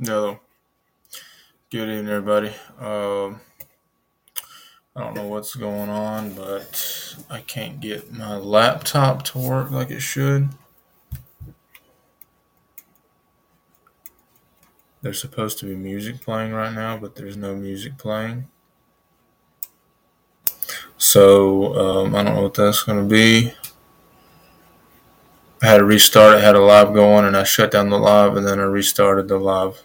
Hello. Good evening, everybody. Um, I don't know what's going on, but I can't get my laptop to work like it should. There's supposed to be music playing right now, but there's no music playing. So um, I don't know what that's going to be. I had to restart it, had a live going, and I shut down the live, and then I restarted the live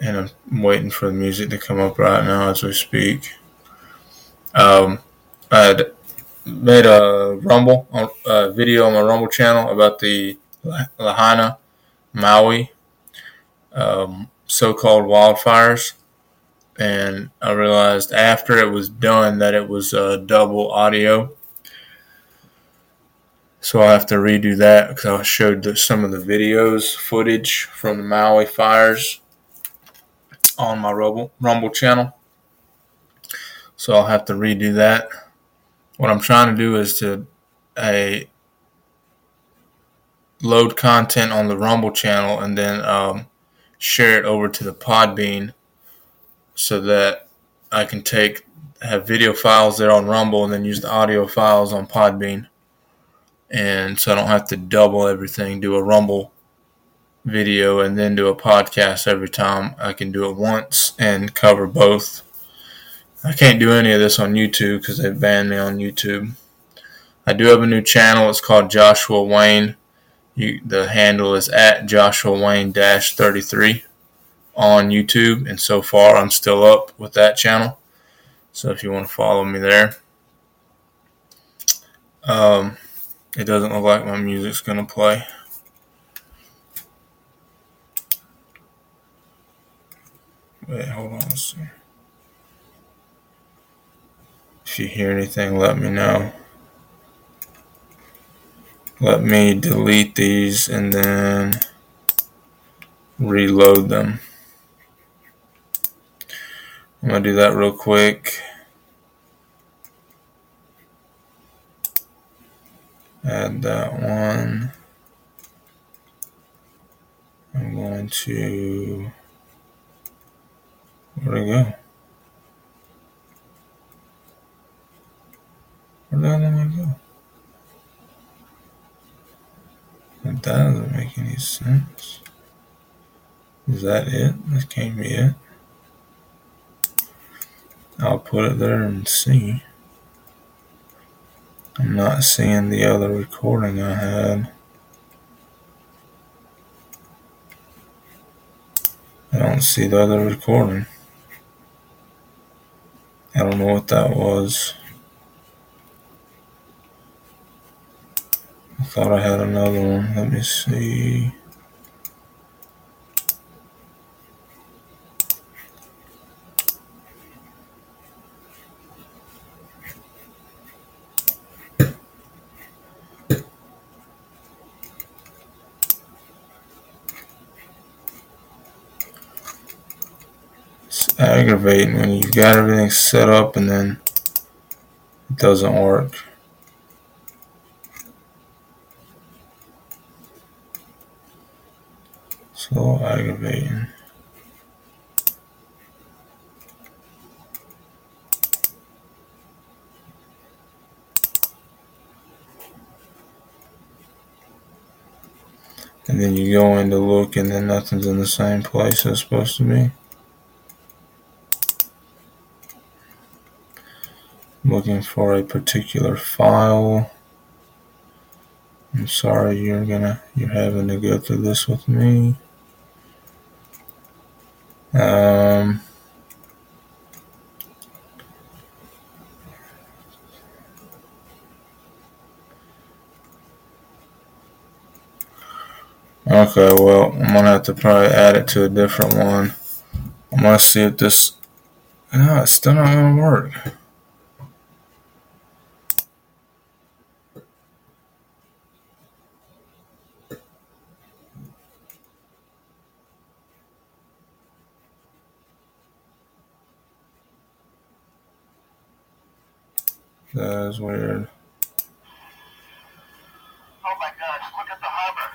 and I'm waiting for the music to come up right now as we speak. Um, I made a Rumble a video on my Rumble channel about the Lahaina, Maui, um, so-called wildfires, and I realized after it was done that it was uh, double audio. So I have to redo that because I showed the, some of the videos footage from the Maui fires on my Rumble, Rumble channel. So I'll have to redo that. What I'm trying to do is to a load content on the Rumble channel and then um, share it over to the Podbean so that I can take have video files there on Rumble and then use the audio files on Podbean. And so I don't have to double everything, do a Rumble video and then do a podcast every time. I can do it once and cover both. I can't do any of this on YouTube because they banned me on YouTube. I do have a new channel. It's called Joshua Wayne. You, the handle is at Joshua Wayne 33 on YouTube, and so far I'm still up with that channel. So if you want to follow me there, um, it doesn't look like my music's gonna play. Wait, hold on. Let's see. If you hear anything, let me know. Let me delete these and then reload them. I'm going to do that real quick. Add that one. I'm going to Where'd it go? Where the it go? That doesn't make any sense. Is that it? That can't be it. I'll put it there and see. I'm not seeing the other recording I had. I don't see the other recording. I don't know what that was. I thought I had another one. Let me see. Aggravating when you've got everything set up and then it doesn't work. So aggravating. And then you go in to look and then nothing's in the same place it's supposed to be. Looking for a particular file. I'm sorry you're gonna you're having to go through this with me. Um, okay, well, I'm gonna have to probably add it to a different one. I'm gonna see if this. No, it's still not gonna work. Is weird. Oh my gosh, look at the harbor.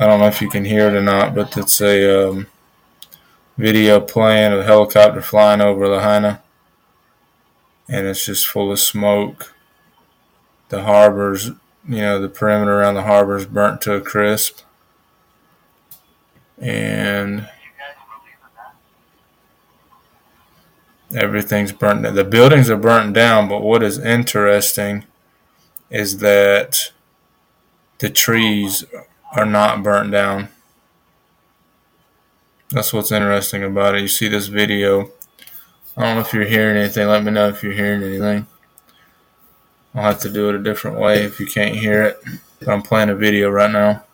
I don't know if you can hear it or not, but it's a um, video playing of a helicopter flying over Lahaina, and it's just full of smoke. The harbor's, you know, the perimeter around the harbor's burnt to a crisp, and everything's burnt. The buildings are burnt down, but what is interesting is that the trees are not burnt down. That's what's interesting about it. You see this video. I don't know if you're hearing anything. Let me know if you're hearing anything. I'll have to do it a different way if you can't hear it. But I'm playing a video right now.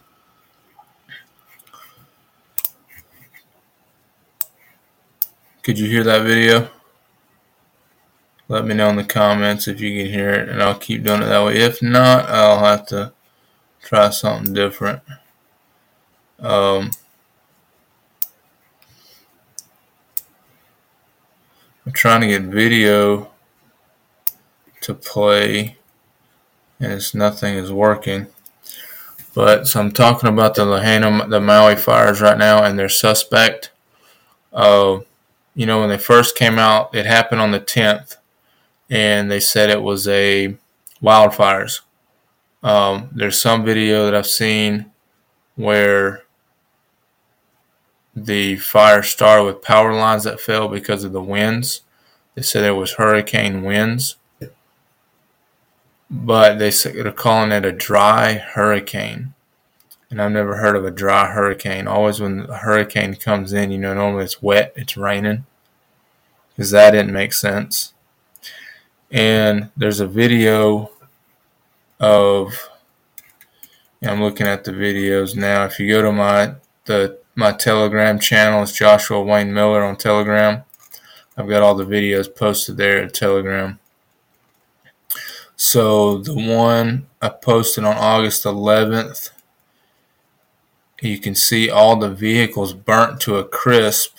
Could you hear that video? Let me know in the comments if you can hear it, and I'll keep doing it that way. If not, I'll have to try something different. Um, I'm trying to get video to play and it's nothing is working. But so I'm talking about the Lahaina, the Maui fires right now, and their suspect. Uh, you know, when they first came out, it happened on the 10th, and they said it was a wildfires. Um, there's some video that I've seen where the fire started with power lines that fell because of the winds. They said it was hurricane winds, but they they're calling it a dry hurricane. And I've never heard of a dry hurricane. Always when a hurricane comes in, you know, normally it's wet, it's raining, because that didn't make sense. And there's a video of. I'm looking at the videos now. If you go to my the my Telegram channel is Joshua Wayne Miller on Telegram. I've got all the videos posted there at Telegram. So the one I posted on August 11th, you can see all the vehicles burnt to a crisp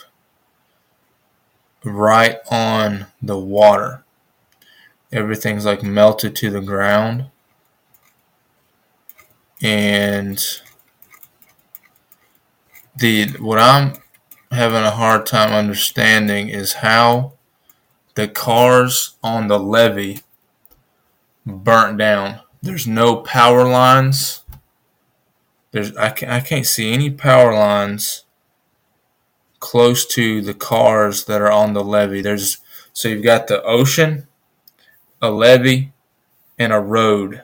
right on the water. Everything's like melted to the ground. And the what I'm having a hard time understanding is how the cars on the levee burnt down. There's no power lines. There's I can't, I can't see any power lines close to the cars that are on the levee. There's so you've got the ocean, a levee, and a road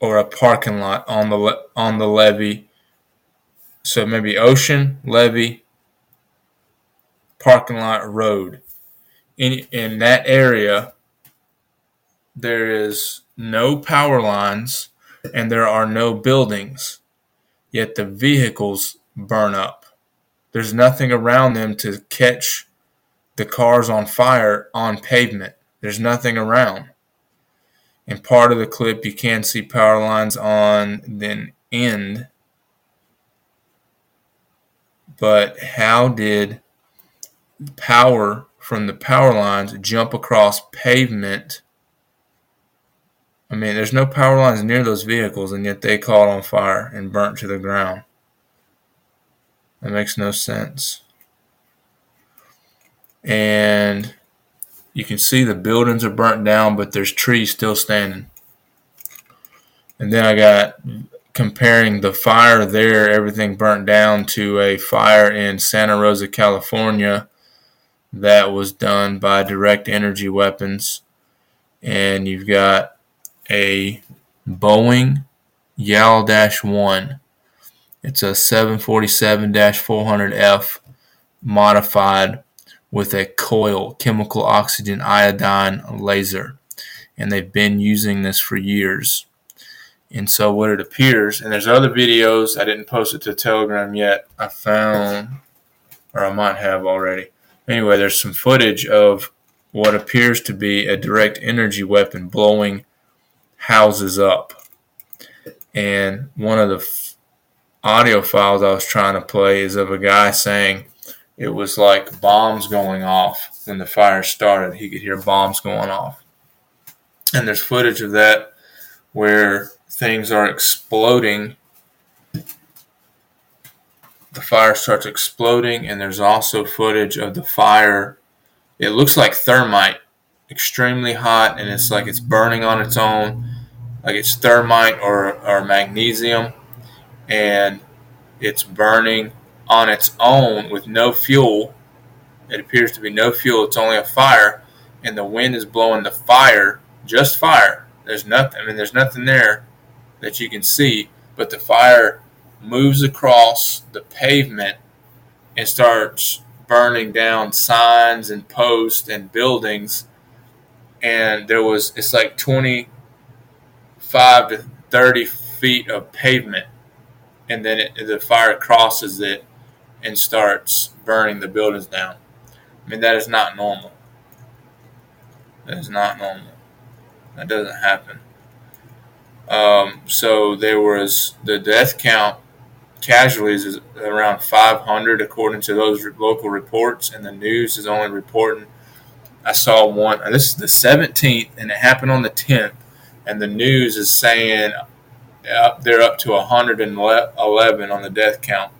or a parking lot on the on the levee so maybe ocean, levee, parking lot, road. In, in that area, there is no power lines and there are no buildings, yet the vehicles burn up. There's nothing around them to catch the cars on fire on pavement. There's nothing around. In part of the clip, you can see power lines on then end but how did power from the power lines jump across pavement? I mean, there's no power lines near those vehicles, and yet they caught on fire and burnt to the ground. That makes no sense. And you can see the buildings are burnt down, but there's trees still standing. And then I got comparing the fire there, everything burnt down, to a fire in Santa Rosa, California, that was done by direct energy weapons. And you've got a Boeing YAL 1. It's a 747 400F modified with a coil chemical oxygen iodine laser. And they've been using this for years. And so what it appears, and there's other videos, I didn't post it to Telegram yet. I found, or I might have already. Anyway, there's some footage of what appears to be a direct energy weapon blowing houses up. And one of the f- audio files I was trying to play is of a guy saying it was like bombs going off when the fire started. He could hear bombs going off. And there's footage of that where things are exploding. The fire starts exploding, and there's also footage of the fire. It looks like thermite, extremely hot, and it's like it's burning on its own, like it's thermite or, or magnesium, and it's burning on its own with no fuel. It appears to be no fuel, it's only a fire, and the wind is blowing the fire, just fire. There's nothing, I mean, there's nothing there that you can see, but the fire moves across the pavement and starts burning down signs and posts and buildings. And there was, it's like 25 to 30 feet of pavement. And then it, the fire crosses it and starts burning the buildings down. I mean, that is not normal. That is not normal. That doesn't happen. Um, so there was the death count casualties is around 500 according to those local reports, and the news is only reporting. I saw one. This is the 17th, and it happened on the 10th, and the news is saying uh, they're up to 111 on the death count.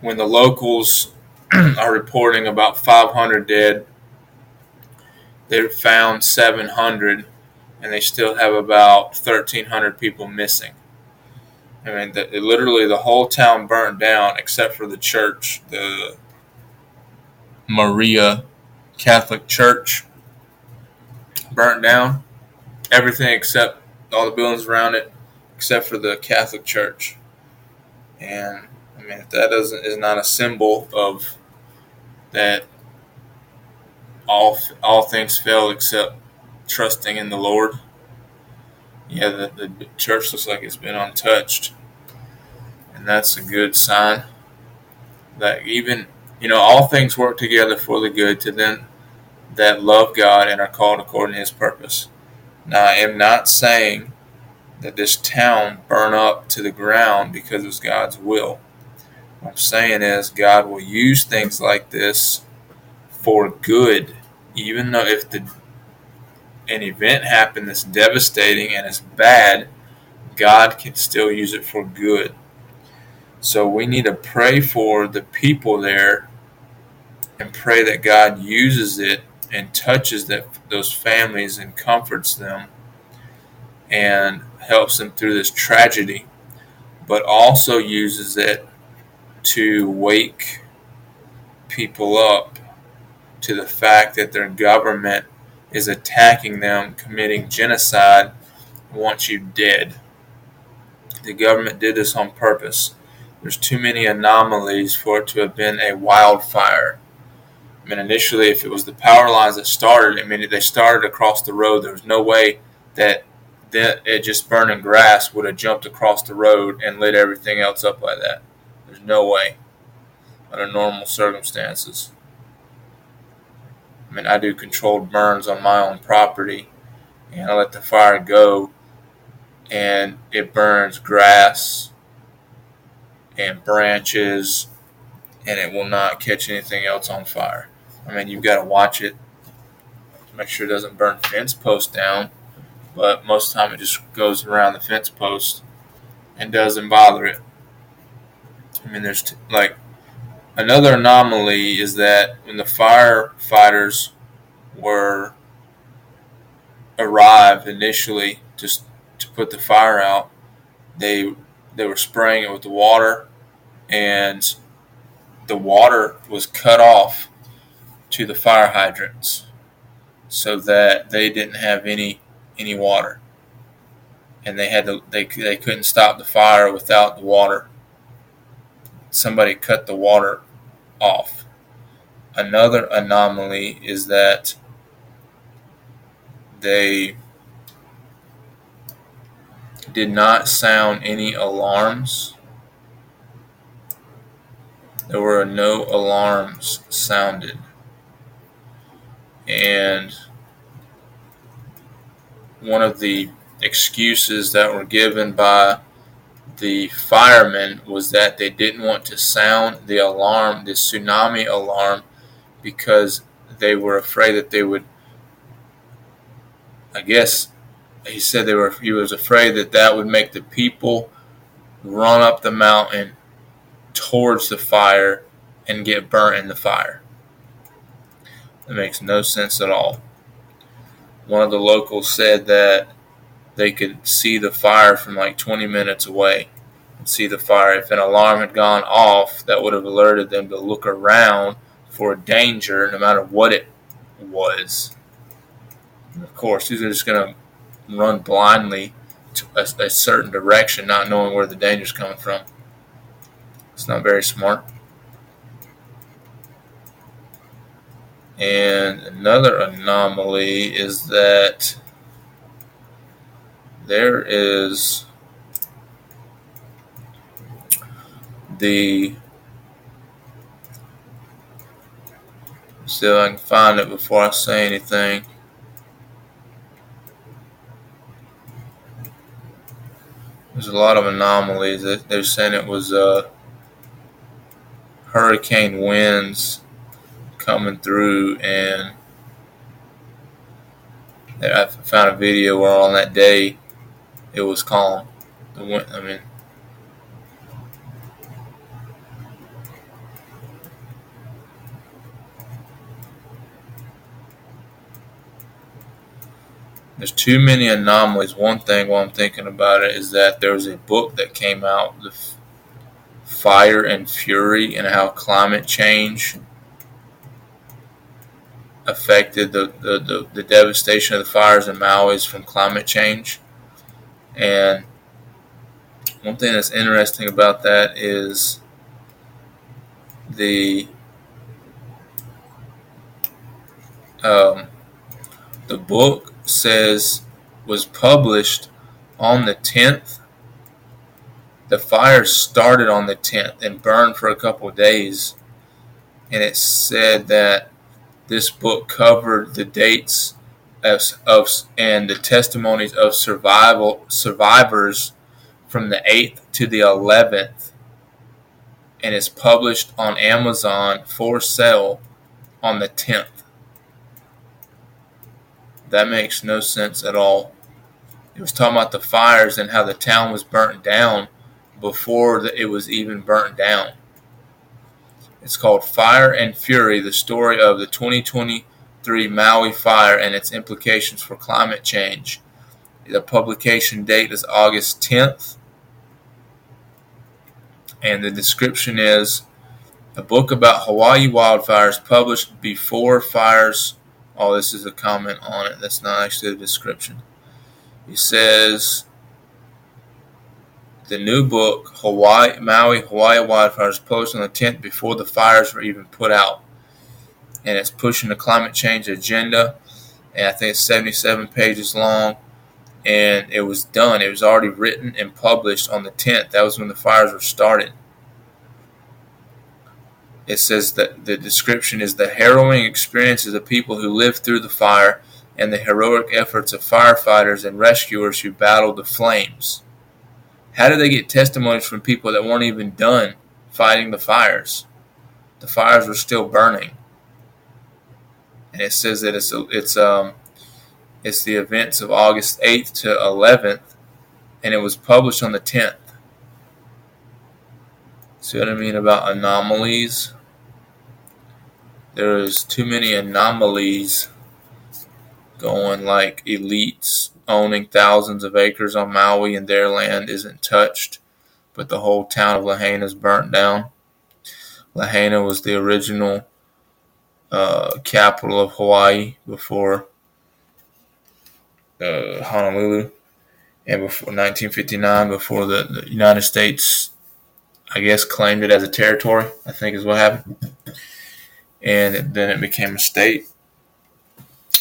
When the locals are reporting about 500 dead, they found 700 and they still have about 1,300 people missing. I mean, the, literally the whole town burned down except for the church, the Maria Catholic Church burnt down. Everything except all the buildings around it, except for the Catholic Church. And I mean, if that doesn't is not a symbol of that all all things fail except trusting in the Lord. Yeah, the, the church looks like it's been untouched. And that's a good sign that even, you know, all things work together for the good to them that love God and are called according to his purpose. Now, I am not saying that this town burn up to the ground because it was God's will. I'm saying is God will use things like this for good, even though if the an event happen that's devastating and it's bad, God can still use it for good. So we need to pray for the people there and pray that God uses it and touches that those families and comforts them and helps them through this tragedy, but also uses it to wake people up to the fact that their government is attacking them, committing genocide, wants you dead. The government did this on purpose. There's too many anomalies for it to have been a wildfire. I mean, initially, if it was the power lines that started, I mean, they started across the road. There was no way that that it just burning grass would have jumped across the road and lit everything else up like that. There's no way under normal circumstances. I mean, I do controlled burns on my own property, and I let the fire go, and it burns grass and branches, and it will not catch anything else on fire. I mean, you've got to watch it to make sure it doesn't burn fence post down, but most of the time it just goes around the fence post and doesn't bother it. I mean, there's t- like Another anomaly is that when the firefighters were arrived initially just to put the fire out, they they were spraying it with the water, and the water was cut off to the fire hydrants so that they didn't have any any water. And they had to they, they couldn't stop the fire without the water somebody cut the water off. Another anomaly is that they did not sound any alarms. There were no alarms sounded. And one of the excuses that were given by the firemen was that they didn't want to sound the alarm, the tsunami alarm, because they were afraid that they would, I guess, he said they were he was afraid that that would make the people run up the mountain towards the fire and get burnt in the fire. It makes no sense at all. One of the locals said that they could see the fire from like 20 minutes away and see the fire. If an alarm had gone off, that would have alerted them to look around for a danger, no matter what it was. And of course, these are just going to run blindly to a, a certain direction, not knowing where the danger is coming from. It's not very smart. And another anomaly is that there is the if I can find it before I say anything. There's a lot of anomalies. They're saying it was uh, hurricane winds coming through, and I found a video where on that day it was calm. The wind, I mean, there's too many anomalies. One thing while I'm thinking about it is that there was a book that came out, The Fire and Fury, and how climate change affected the, the, the, the devastation of the fires in Maui is from climate change. And one thing that's interesting about that is the um, the book says was published on the 10th. The fire started on the 10th and burned for a couple of days. And it said that this book covered the dates of, of and the testimonies of survival survivors from the 8th to the 11th and is published on Amazon for sale on the 10th. That makes no sense at all. It was talking about the fires and how the town was burnt down before it was even burnt down. It's called Fire and Fury The Story of the 2023 Maui Fire and Its Implications for Climate Change. The publication date is August 10th. And the description is a book about Hawaii wildfires published before fires. Oh, this is a comment on it. That's not actually the description. He says the new book, Hawaii Maui Hawaii Wildfires, published on the 10th before the fires were even put out. And it's pushing the climate change agenda. And I think it's 77 pages long. And it was done. It was already written and published on the 10th. That was when the fires were started. It says that the description is the harrowing experiences of people who lived through the fire and the heroic efforts of firefighters and rescuers who battled the flames. How did they get testimonies from people that weren't even done fighting the fires? The fires were still burning. And it says that it's it's um it's the events of August 8th to 11th, and it was published on the 10th. See what I mean about anomalies? There's too many anomalies going like elites owning thousands of acres on Maui and their land isn't touched, but the whole town of Lahaina is burnt down. Lahaina was the original uh, capital of Hawaii before uh, Honolulu, and before 1959, before the, the United States, I guess, claimed it as a territory. I think is what happened, and then it became a state.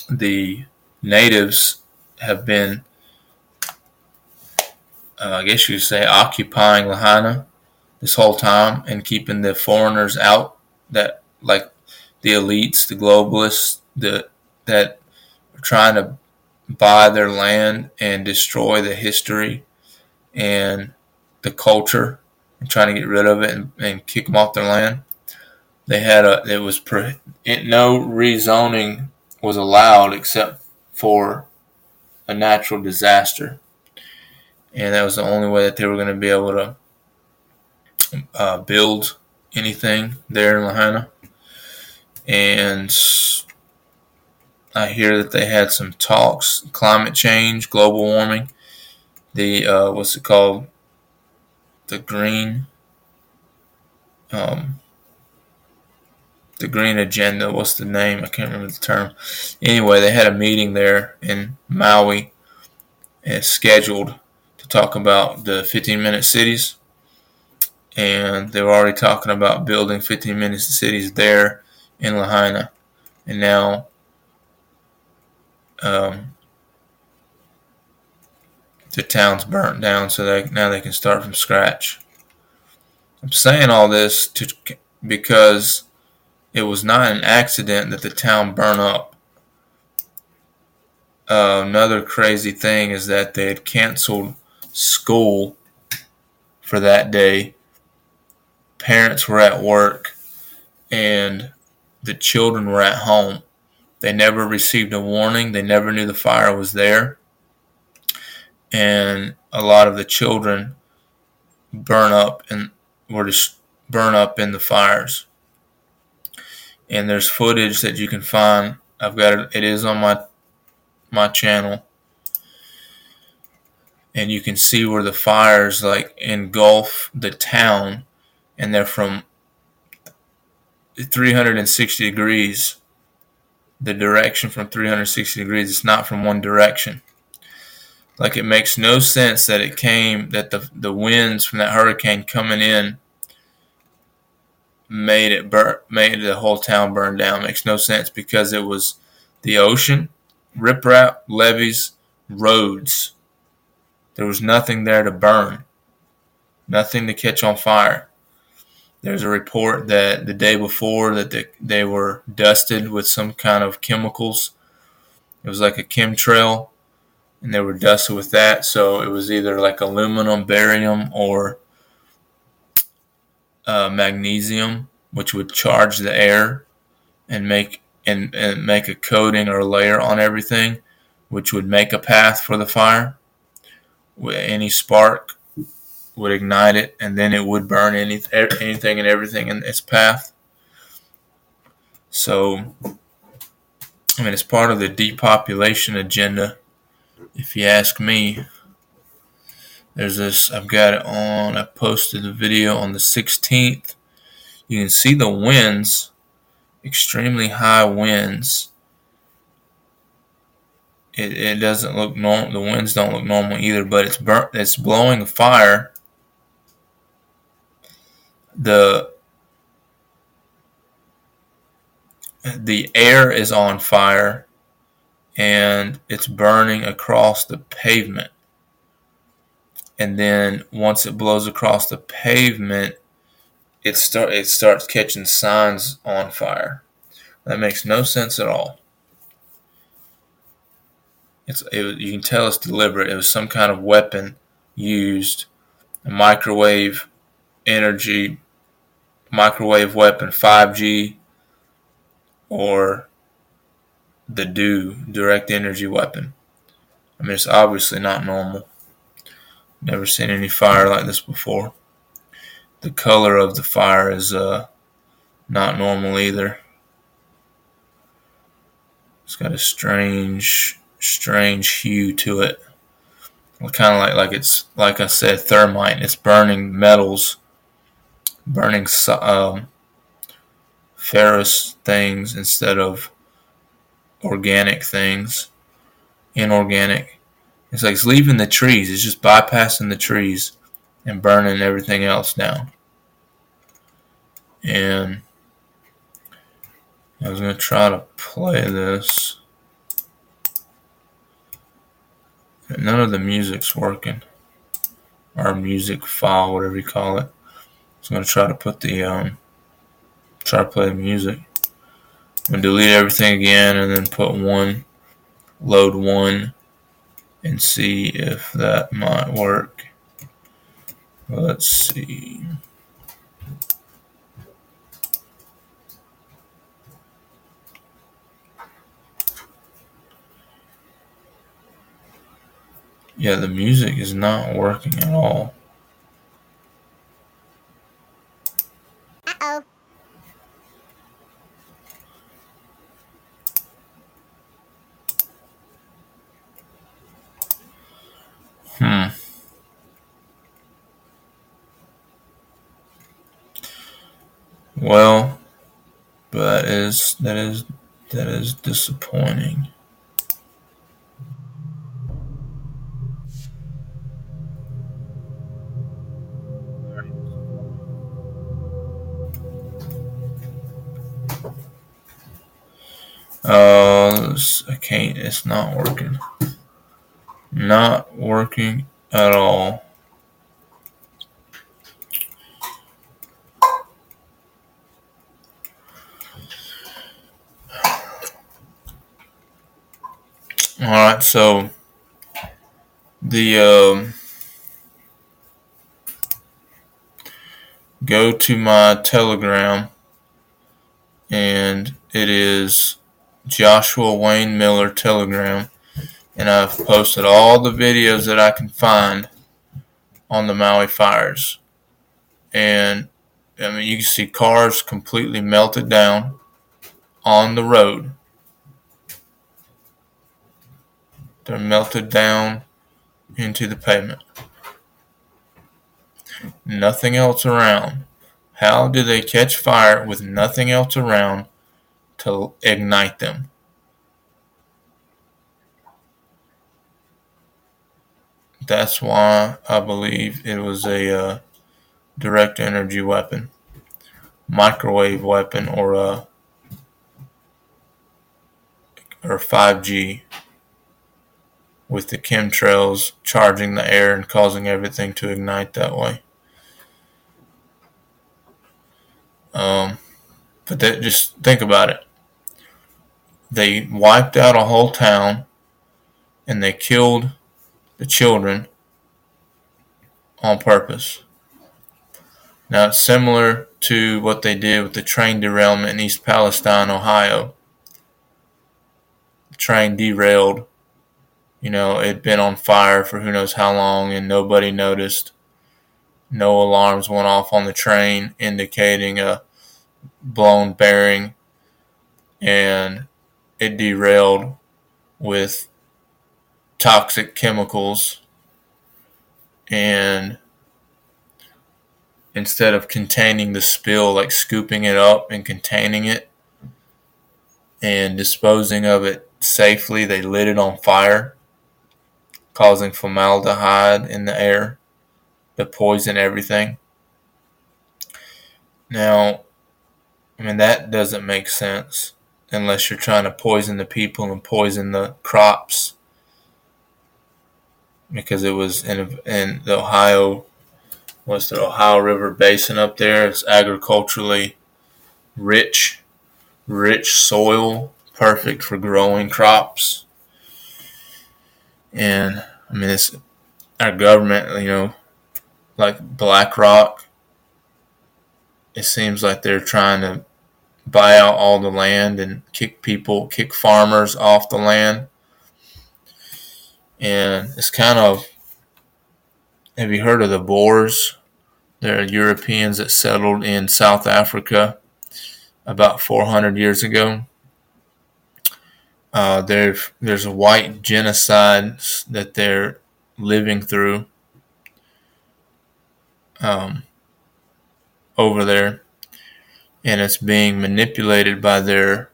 The natives have been, uh, I guess you could say, occupying Lahaina this whole time and keeping the foreigners out. That like the elites, the globalists, the that are trying to buy their land and destroy the history and the culture and trying to get rid of it and, and kick them off their land. They had a it was it, no rezoning was allowed except for a natural disaster, and that was the only way that they were going to be able to uh, build anything there in Lahaina. And I hear that they had some talks, climate change, global warming, the uh, what's it called, the green, um, the green agenda. What's the name? I can't remember the term. Anyway, they had a meeting there in Maui, and scheduled to talk about the 15-minute cities, and they were already talking about building 15-minute cities there in Lahaina, and now um, the town's burnt down, so they now they can start from scratch. I'm saying all this to because it was not an accident that the town burned up. Uh, another crazy thing is that they had canceled school for that day. Parents were at work, and the children were at home. They never received a warning. They never knew the fire was there. And a lot of the children burn up and were just burn up in the fires. And there's footage that you can find. I've got it. It is on my my channel, and you can see where the fires like engulf the town, and they're from 360 degrees the direction from 360 degrees. It's not from one direction. Like it makes no sense that it came that the the winds from that hurricane coming in made it burn made the whole town burn down. Makes no sense because it was the ocean, riprap, levees, roads. There was nothing there to burn, nothing to catch on fire. There's a report that the day before that they, they were dusted with some kind of chemicals. It was like a chemtrail, and they were dusted with that. So it was either like aluminum, barium, or uh, magnesium, which would charge the air and make and, and make a coating or a layer on everything, which would make a path for the fire. With any spark would ignite it, and then it would burn any, anything and everything in its path. So, I mean, it's part of the depopulation agenda, if you ask me. There's this, I've got it on, I posted the video on the 16th. You can see the winds, extremely high winds. It, it doesn't look normal, the winds don't look normal either, but it's burnt, it's blowing fire the the air is on fire and it's burning across the pavement. And then once it blows across the pavement, it start it starts catching signs on fire. That makes no sense at all. It's it, you can tell it's deliberate. It was some kind of weapon used, a microwave energy microwave weapon 5G or the do direct energy weapon. I mean, it's obviously not normal. Never seen any fire like this before. The color of the fire is uh, not normal either. It's got a strange, strange hue to it. Kind of like like it's like I said, thermite. It's burning metals burning um, ferrous things instead of organic things, inorganic. It's like it's leaving the trees. It's just bypassing the trees and burning everything else down. And I was going to try to play this. None of the music's working. Our music file, whatever you call it. I'm gonna try to put the um, try to play the music. I'm gonna delete everything again and then put one, load one, and see if that might work. Let's see. Yeah, the music is not working at all. Uh-oh. Hmm. Well, that is that is that is disappointing. Uh, I can't. It's not working. Not working at all. All right, so the um, go to my Telegram, and it is Joshua Wayne Miller Telegram, and I've posted all the videos that I can find on the Maui fires, and I mean you can see cars completely melted down on the road They're melted down into the pavement. Nothing else around. How do they catch fire with nothing else around to ignite them? That's why I believe it was a uh, direct energy weapon, microwave weapon, or a or 5G with the chemtrails charging the air and causing everything to ignite that way. Um, but that, just think about it. They wiped out a whole town and they killed the children on purpose. Now it's similar to what they did with the train derailment in East Palestine, Ohio. The train derailed you know, it'd been on fire for who knows how long and nobody noticed. No alarms went off on the train indicating a blown bearing and it derailed with toxic chemicals and instead of containing the spill like scooping it up and containing it and disposing of it safely they lit it on fire causing formaldehyde in the air to poison everything. Now, I mean, that doesn't make sense unless you're trying to poison the people and poison the crops. Because it was in, in the Ohio, what's the Ohio River Basin up there? It's agriculturally rich, rich soil, perfect for growing crops. And I mean, it's our government, you know, like BlackRock. It seems like they're trying to buy out all the land and kick people, kick farmers off the land. And it's kind of, have you heard of the Boers? They're Europeans that settled in South Africa about 400 years ago. Uh, there's a white genocide that they're living through um, over there, and it's being manipulated by their,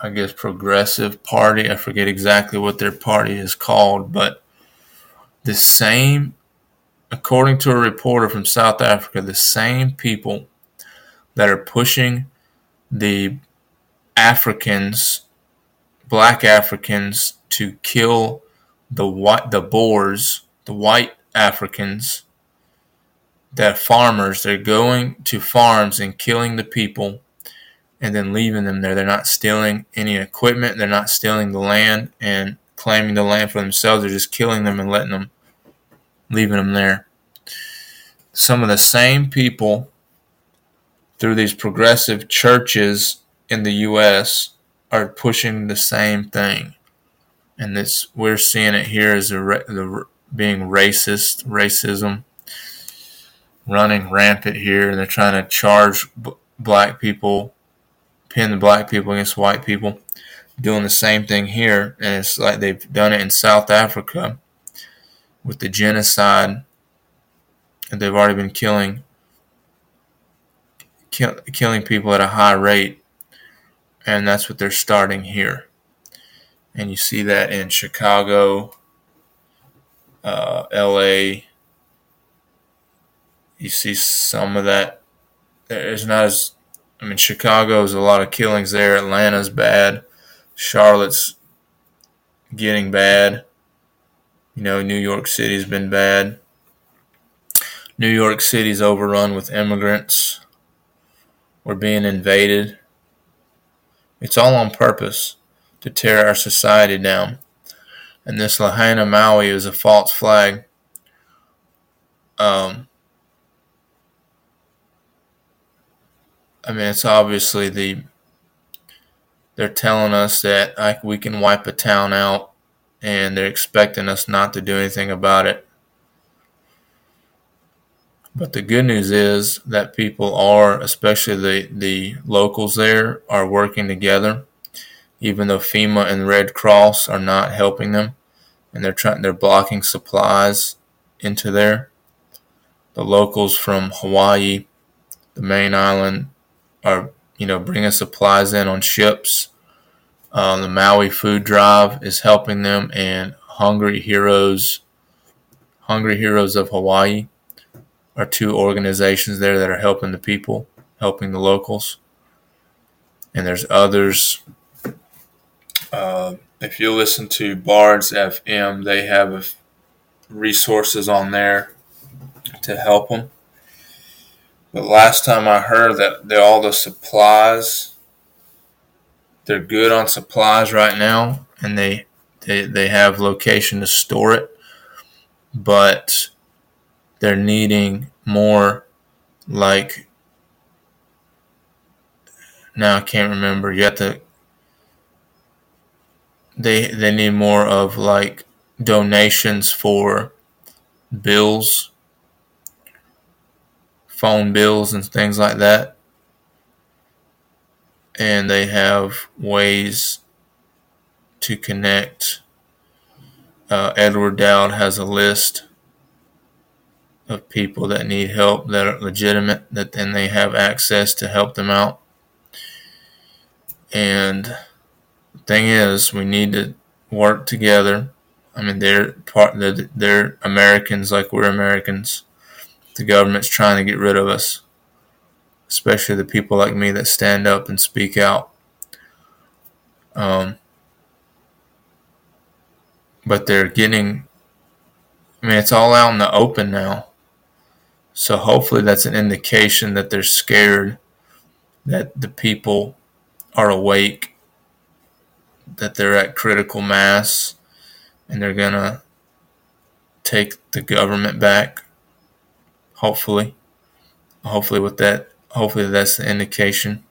I guess, progressive party. I forget exactly what their party is called, but the same, according to a reporter from South Africa, the same people that are pushing the Africans black Africans to kill the white the Boers, the white Africans, that farmers they're going to farms and killing the people and then leaving them there. They're not stealing any equipment, they're not stealing the land and claiming the land for themselves. They're just killing them and letting them leaving them there. Some of the same people through these progressive churches in the US are pushing the same thing. and this we're seeing it here as the, the being racist, racism running rampant here, they're trying to charge b- black people, pin the black people against white people, doing the same thing here, and it's like they've done it in South Africa with the genocide, and they've already been killing kill, killing people at a high rate, and that's what they're starting here. And you see that in Chicago, uh, LA. You see some of that. There's not as, I mean, Chicago's a lot of killings there. Atlanta's bad. Charlotte's getting bad. You know, New York City's been bad. New York City's overrun with immigrants. We're being invaded. It's all on purpose to tear our society down and this Lahaina Maui is a false flag. Um, I mean, it's obviously the they're telling us that like, we can wipe a town out, and they're expecting us not to do anything about it. But the good news is that people are, especially the, the locals there, are working together even though FEMA and Red Cross are not helping them, and they're trying they're blocking supplies into there. The locals from Hawaii, the main island, are you know bringing supplies in on ships. Uh, the Maui Food Drive is helping them, and Hungry Heroes, Hungry Heroes of Hawaii, are two organizations there that are helping the people, helping the locals. And there's others uh, if you listen to Bards FM, they have resources on there to help them. But last time I heard that they, all the supplies, they're good on supplies right now, and they they they have location to store it, but they're needing more like now I can't remember. You have to they they need more of like donations for bills, phone bills and things like that. And they have ways to connect. Uh, Edward Dowd has a list of people that need help that are legitimate, that then they have access to help them out. And the thing is, we need to work together. I mean, they're part. They're, they're Americans like we're Americans. The government's trying to get rid of us, especially the people like me that stand up and speak out. Um, but they're getting. I mean, it's all out in the open now. So hopefully that's an indication that they're scared that the people are awake that they're at critical mass and they're going to take the government back. Hopefully. Hopefully, with that, hopefully, that's the indication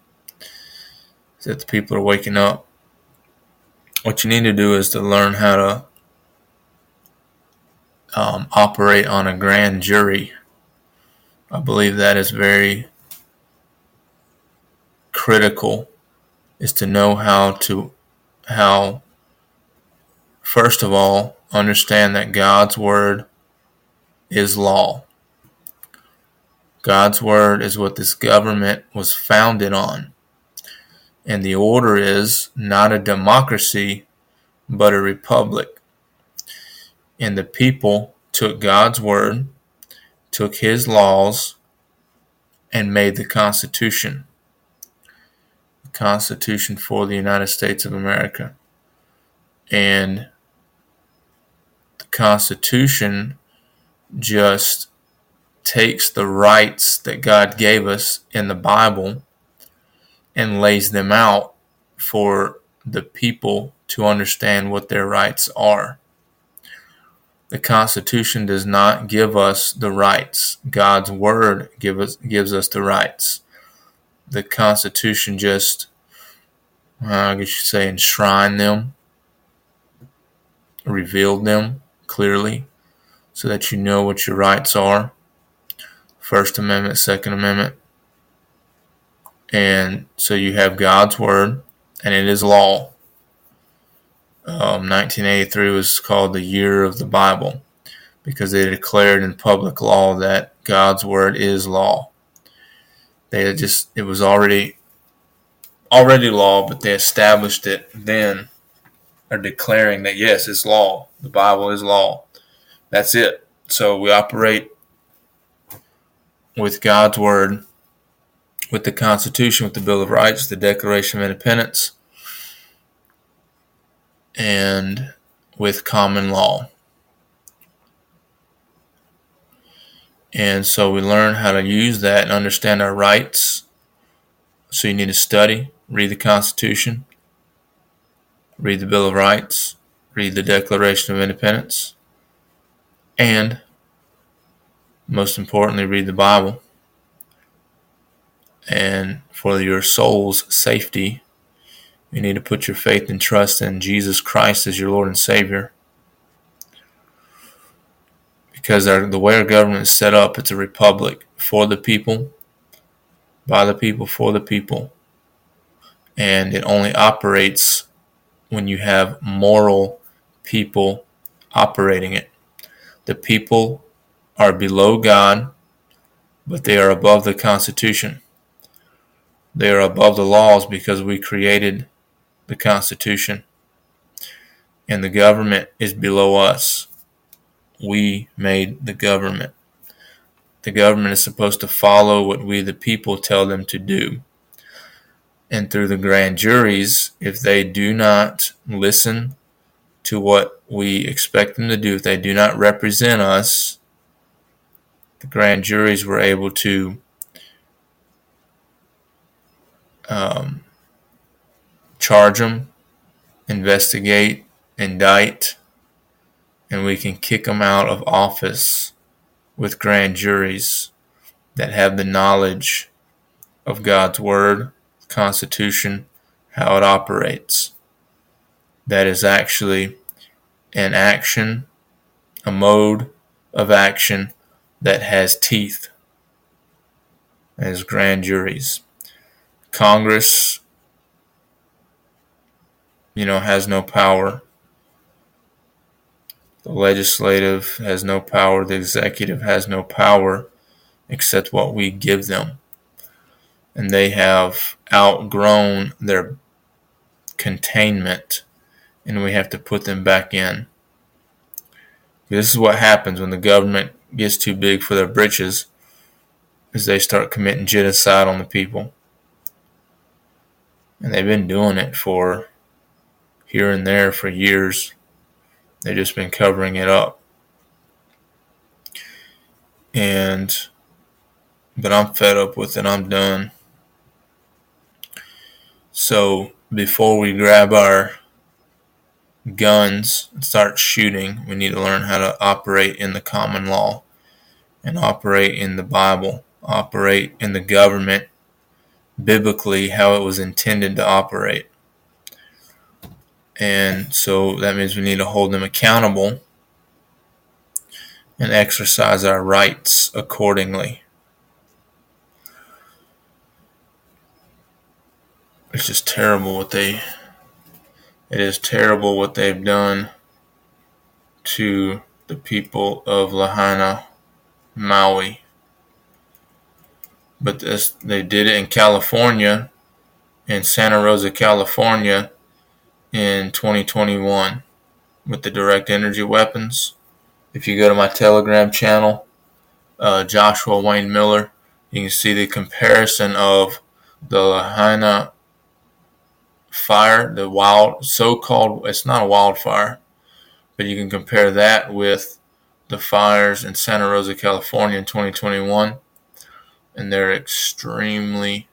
that the people are waking up. What you need to do is to learn how to um, operate on a grand jury. I believe that is very critical is to know how to how, first of all, understand that God's Word is law. God's Word is what this government was founded on. And the order is not a democracy, but a republic. And the people took God's Word, took His laws, and made the Constitution. The Constitution for the United States of America. And the Constitution just takes the rights that God gave us in the Bible and lays them out for the people to understand what their rights are. The Constitution does not give us the rights. God's Word give us, gives us the rights the Constitution just, I guess you say, enshrine them. revealed them clearly so that you know what your rights are. First Amendment, Second Amendment. And so you have God's Word, and it is law. Um, 1983 was called the Year of the Bible because they declared in public law that God's Word is law. They just, it was already already law, but they established it then, are declaring that yes, it's law. The Bible is law. That's it. So we operate with God's Word, with the Constitution, with the Bill of Rights, the Declaration of Independence, and with common law. And so we learn how to use that and understand our rights. So you need to study, read the Constitution, read the Bill of Rights, read the Declaration of Independence, and most importantly, read the Bible. And for your soul's safety, you need to put your faith and trust in Jesus Christ as your Lord and Savior. Because our, the way our government is set up, it's a republic for the people, by the people, for the people and it only operates when you have moral people operating it. The people are below God, but they are above the Constitution. They are above the laws because we created the Constitution. And the government is below us. We made the government. The government is supposed to follow what we, the people, tell them to do and through the grand juries, if they do not listen to what we expect them to do, if they do not represent us, the grand juries were able to um, charge them, investigate, indict, and we can kick them out of office with grand juries that have the knowledge of God's Word Constitution, how it operates. That is actually an action, a mode of action that has teeth as grand juries. Congress, you know, has no power. The legislative has no power. The executive has no power except what we give them and they have outgrown their containment and we have to put them back in. This is what happens when the government gets too big for their britches is they start committing genocide on the people. And they've been doing it for here and there for years. They've just been covering it up. And but I'm fed up with it. I'm done. So before we grab our guns and start shooting, we need to learn how to operate in the common law and operate in the Bible, operate in the government biblically how it was intended to operate. And so that means we need to hold them accountable and exercise our rights accordingly. it's just terrible what they it is terrible what they've done to the people of Lahaina, Maui. But this they did it in California, in Santa Rosa, California, in 2021 with the direct energy weapons. If you go to my Telegram channel, uh, Joshua Wayne Miller, you can see the comparison of the Lahaina fire, the wild, so-called, it's not a wildfire, but you can compare that with the fires in Santa Rosa, California in 2021, and they're extremely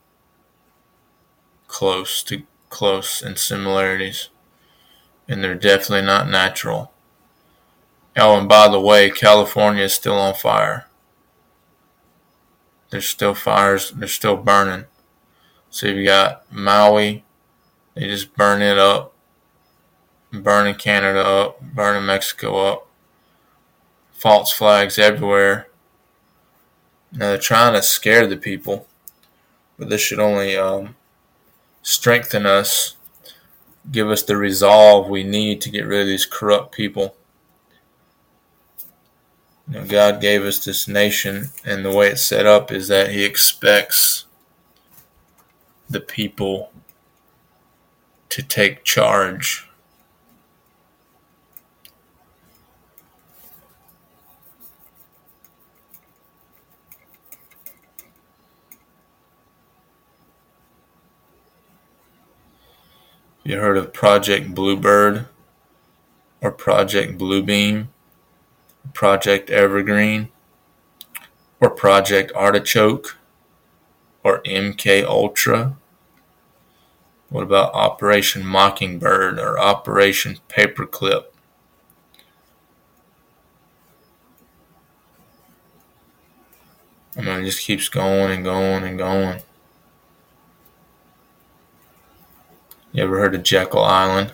close to close in similarities, and they're definitely not natural. Oh, and by the way, California is still on fire. There's still fires, they're still burning. So you've got Maui, they just burn it up. burning Canada up, burning Mexico up, false flags everywhere. Now they're trying to scare the people, but this should only um, strengthen us, give us the resolve we need to get rid of these corrupt people. You know, God gave us this nation, and the way it's set up is that He expects the people to take charge. You heard of Project Bluebird or Project Bluebeam? Project Evergreen or Project Artichoke or MK Ultra? What about Operation Mockingbird or Operation Paperclip? I mean, it just keeps going and going and going. You ever heard of Jekyll Island?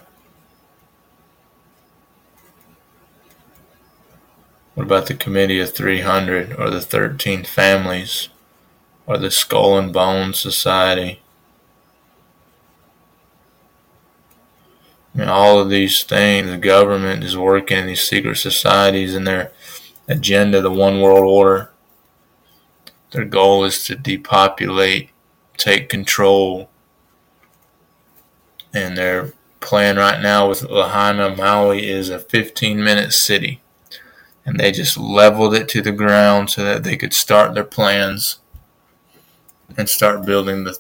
What about the Committee of 300 or the 13 Families or the Skull and Bones Society? I mean, all of these things, the government is working in these secret societies and their agenda, the one world order. Their goal is to depopulate, take control. And their plan right now with Lahaina, Maui is a 15 minute city and they just leveled it to the ground so that they could start their plans and start building the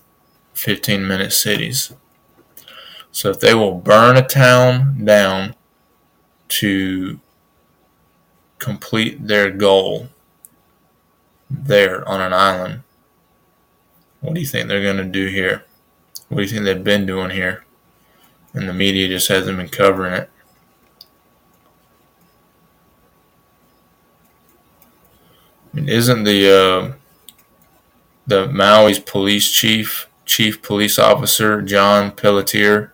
15 minute cities. So if they will burn a town down to complete their goal there on an island, what do you think they're going to do here? What do you think they've been doing here? And the media just hasn't been covering it. isn't the uh, the Maui's police chief, chief police officer John Pelletier?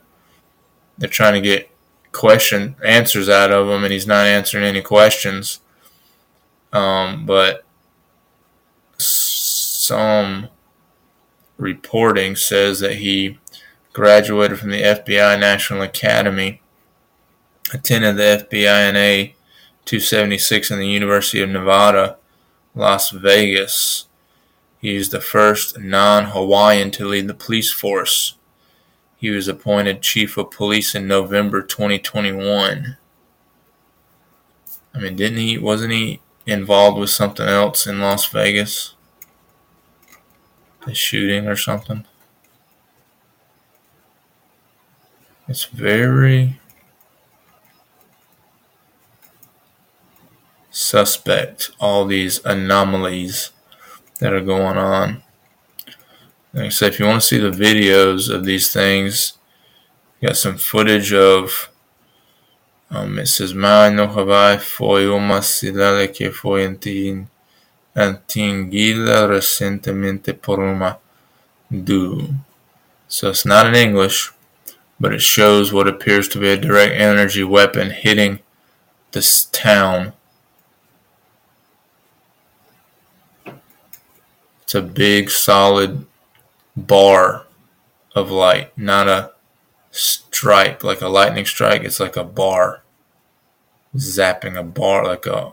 They're trying to get question answers out of him, and he's not answering any questions. Um, but some reporting says that he graduated from the FBI National Academy, attended the FBI 276 in the University of Nevada, Las Vegas. He is the first non-Hawaiian to lead the police force. He was appointed chief of police in November 2021. I mean, didn't he? Wasn't he involved with something else in Las Vegas? A shooting or something? It's very suspect, all these anomalies that are going on. Like I said, if you want to see the videos of these things, got some footage of um, it says Maui no Hawaii foi uma cidade que foi atingida recentemente por uma do. So it's not in English, but it shows what appears to be a direct energy weapon hitting this town It's a big solid bar of light, not a stripe like a lightning strike. It's like a bar zapping a bar like a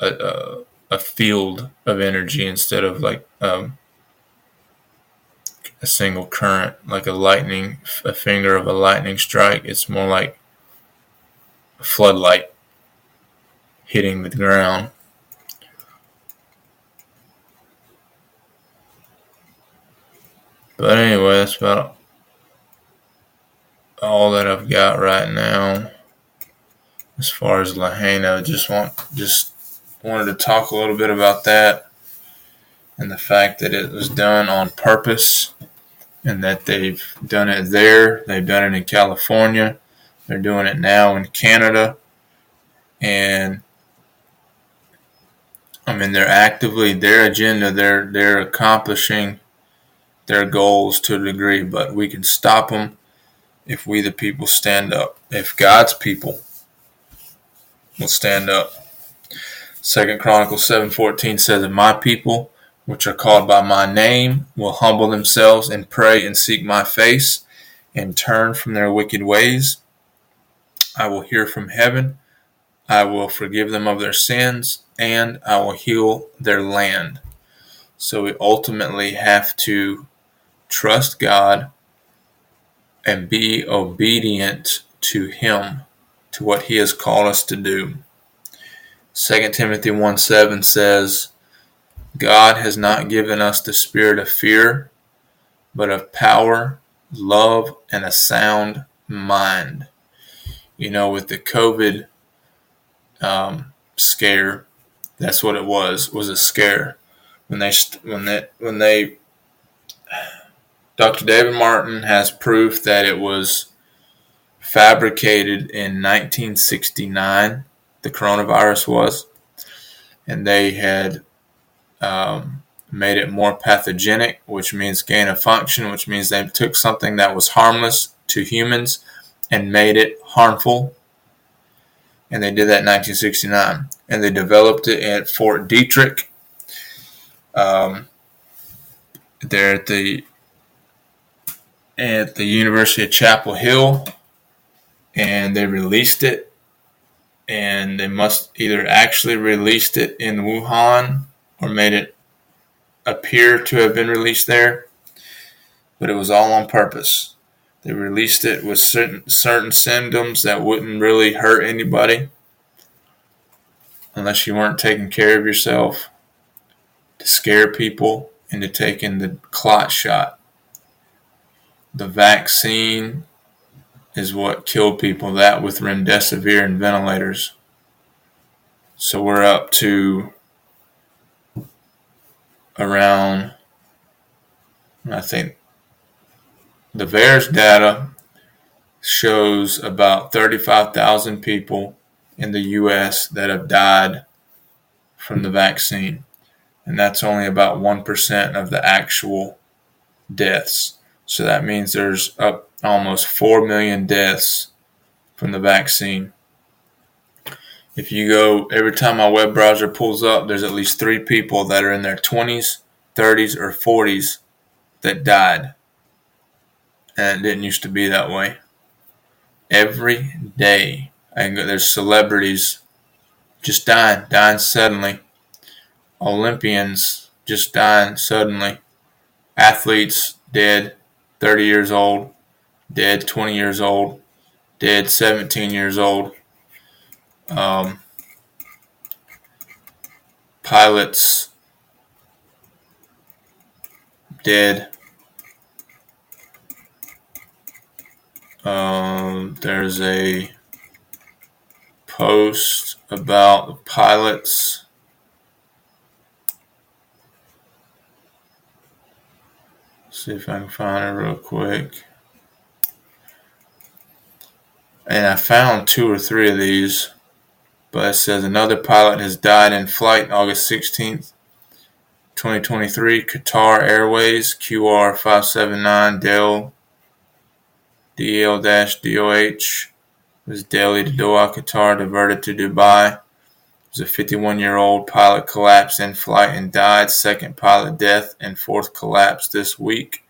a, a field of energy instead of like um, a single current, like a lightning, a finger of a lightning strike. It's more like a floodlight hitting the ground. But anyway, that's about all that I've got right now as far as Lahaina. Just want just wanted to talk a little bit about that and the fact that it was done on purpose and that they've done it there. They've done it in California. They're doing it now in Canada. And I mean they're actively their agenda they're they're accomplishing their goals to a degree, but we can stop them if we the people stand up, if God's people will stand up. Second Chronicles 7:14 says, "And my people, which are called by my name, will humble themselves and pray and seek my face and turn from their wicked ways. I will hear from heaven. I will forgive them of their sins and I will heal their land." So we ultimately have to trust God and be obedient to Him, to what He has called us to do. 2 Timothy 1 7 says, God has not given us the spirit of fear, but of power, love, and a sound mind. You know, with the COVID um, scare, that's what it was. Was a scare when they when they when they Dr. David Martin has proof that it was fabricated in 1969. The coronavirus was, and they had um, made it more pathogenic, which means gain of function, which means they took something that was harmless to humans and made it harmful. And they did that in 1969. And they developed it at Fort Detrick. Um, there at the at the University of Chapel Hill, and they released it. And they must either actually released it in Wuhan or made it appear to have been released there. But it was all on purpose. They released it with certain certain symptoms that wouldn't really hurt anybody unless you weren't taking care of yourself to scare people into taking the clot shot the vaccine is what killed people, that with remdesivir and ventilators. So we're up to around, I think, the VAERS data shows about 35,000 people in the U.S. that have died from the vaccine. And that's only about 1% of the actual deaths. So that means there's up almost 4 million deaths from the vaccine. If you go, every time my web browser pulls up, there's at least three people that are in their 20s, 30s, or 40s that died. And it didn't used to be that way. Every day, there's celebrities just dying, dying suddenly. Olympians just dying suddenly. Athletes dead 30 years old, dead 20 years old, dead 17 years old. Um, pilots dead. Um, there's a post about the pilots see if I can find it real quick. And I found two or three of these, but it says another pilot has died in flight August 16th, 2023, Qatar Airways QR579 Del DL-DOH was Delhi to Doha, Qatar, diverted to Dubai It was a 51 year old pilot collapsed in flight and died. Second pilot death and fourth collapse this week.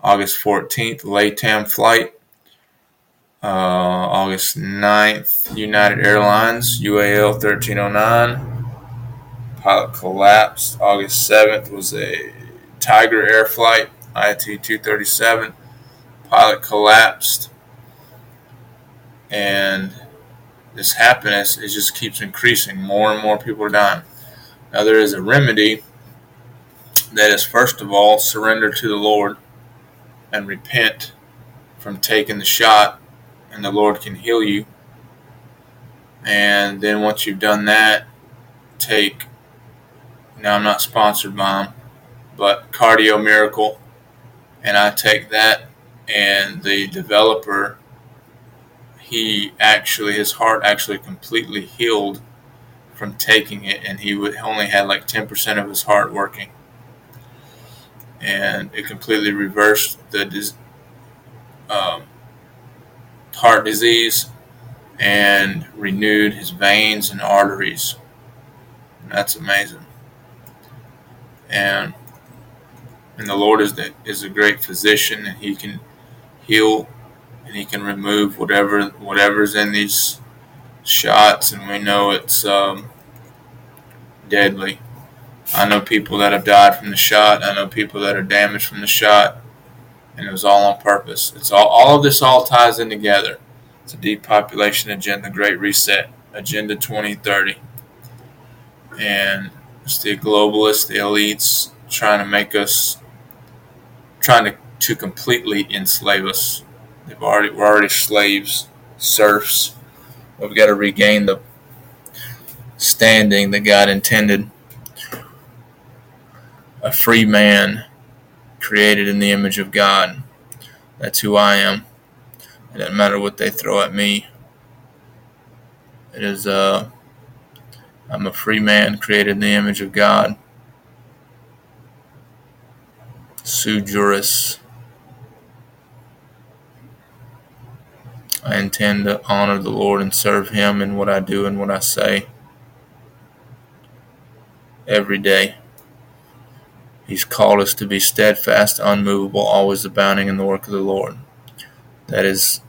August 14th, LATAM flight. Uh, August 9th, United Airlines, UAL 1309. Pilot collapsed. August 7th was a Tiger Air flight, IT 237. Pilot collapsed. And this happiness it just keeps increasing. More and more people are dying. Now there is a remedy that is first of all surrender to the Lord and repent from taking the shot, and the Lord can heal you. And then once you've done that, take. Now I'm not sponsored by them, but Cardio Miracle, and I take that, and the developer he actually his heart actually completely healed from taking it, and he would only had like ten percent of his heart working, and it completely reversed the um, heart disease and renewed his veins and arteries. That's amazing. And and the Lord is the, is a great physician, and He can heal, and He can remove whatever whatever's in these shots, and we know it's um, deadly. I know people that have died from the shot. I know people that are damaged from the shot, and it was all on purpose. It's all all of this all ties in together. It's a depopulation agenda, Great Reset, Agenda 2030, and it's the globalists, the elites, trying to make us, trying to, to completely enslave us. They've already we're already slaves, serfs. We've got to regain the standing that God intended. A free man created in the image of God. That's who I am. It doesn't matter what they throw at me. It is uh I'm a free man created in the image of God. Sui juris. I intend to honor the Lord and serve Him in what I do and what I say every day. He's called us to be steadfast, unmovable, always abounding in the work of the Lord. That is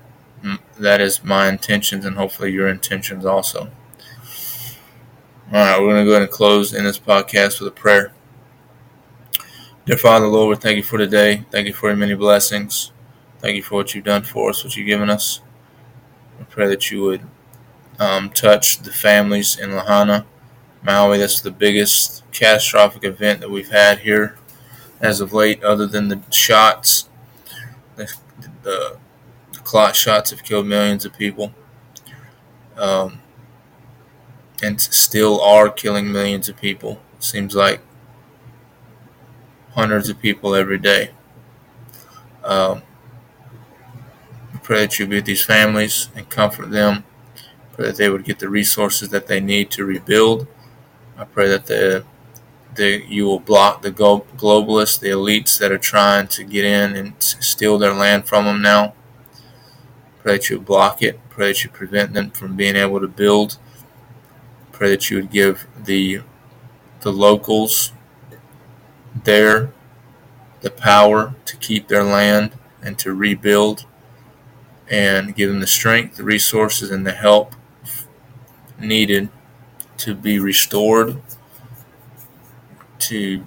that is my intentions and hopefully your intentions also. All right, we're going to go ahead and close in this podcast with a prayer. Dear Father, Lord, thank you for today. Thank you for your many blessings. Thank you for what you've done for us, what you've given us. I pray that you would um, touch the families in Lahaina, Maui. That's the biggest catastrophic event that we've had here as of late, other than the shots. The, the, the clot shots have killed millions of people. Um, and still are killing millions of people. It seems like hundreds of people every day. Um, pray that you be with these families and comfort them. Pray that they would get the resources that they need to rebuild. I pray that the, you will block the globalists, the elites that are trying to get in and steal their land from them now. Pray that you block it. Pray that you prevent them from being able to build Pray that you would give the the locals there the power to keep their land and to rebuild and give them the strength, the resources, and the help needed to be restored, to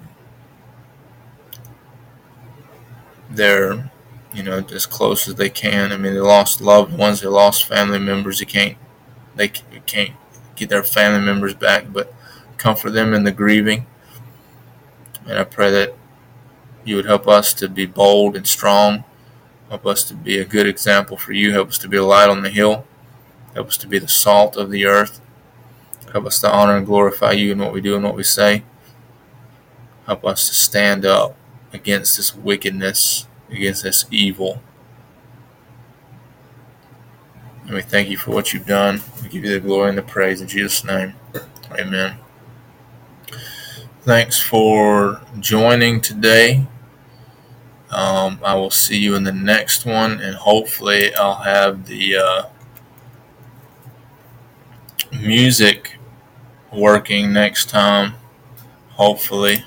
their, you know, as close as they can. I mean, they lost loved ones, they lost family members. They can't, they can't get their family members back, but comfort them in the grieving. And I pray that you would help us to be bold and strong, help us to be a good example for you, help us to be a light on the hill, help us to be the salt of the earth, help us to honor and glorify you in what we do and what we say. Help us to stand up against this wickedness, against this evil. And we thank you for what you've done. We give you the glory and the praise in Jesus' name. Amen. Thanks for joining today. Um, I will see you in the next one, and hopefully, I'll have the uh, music working next time. Hopefully.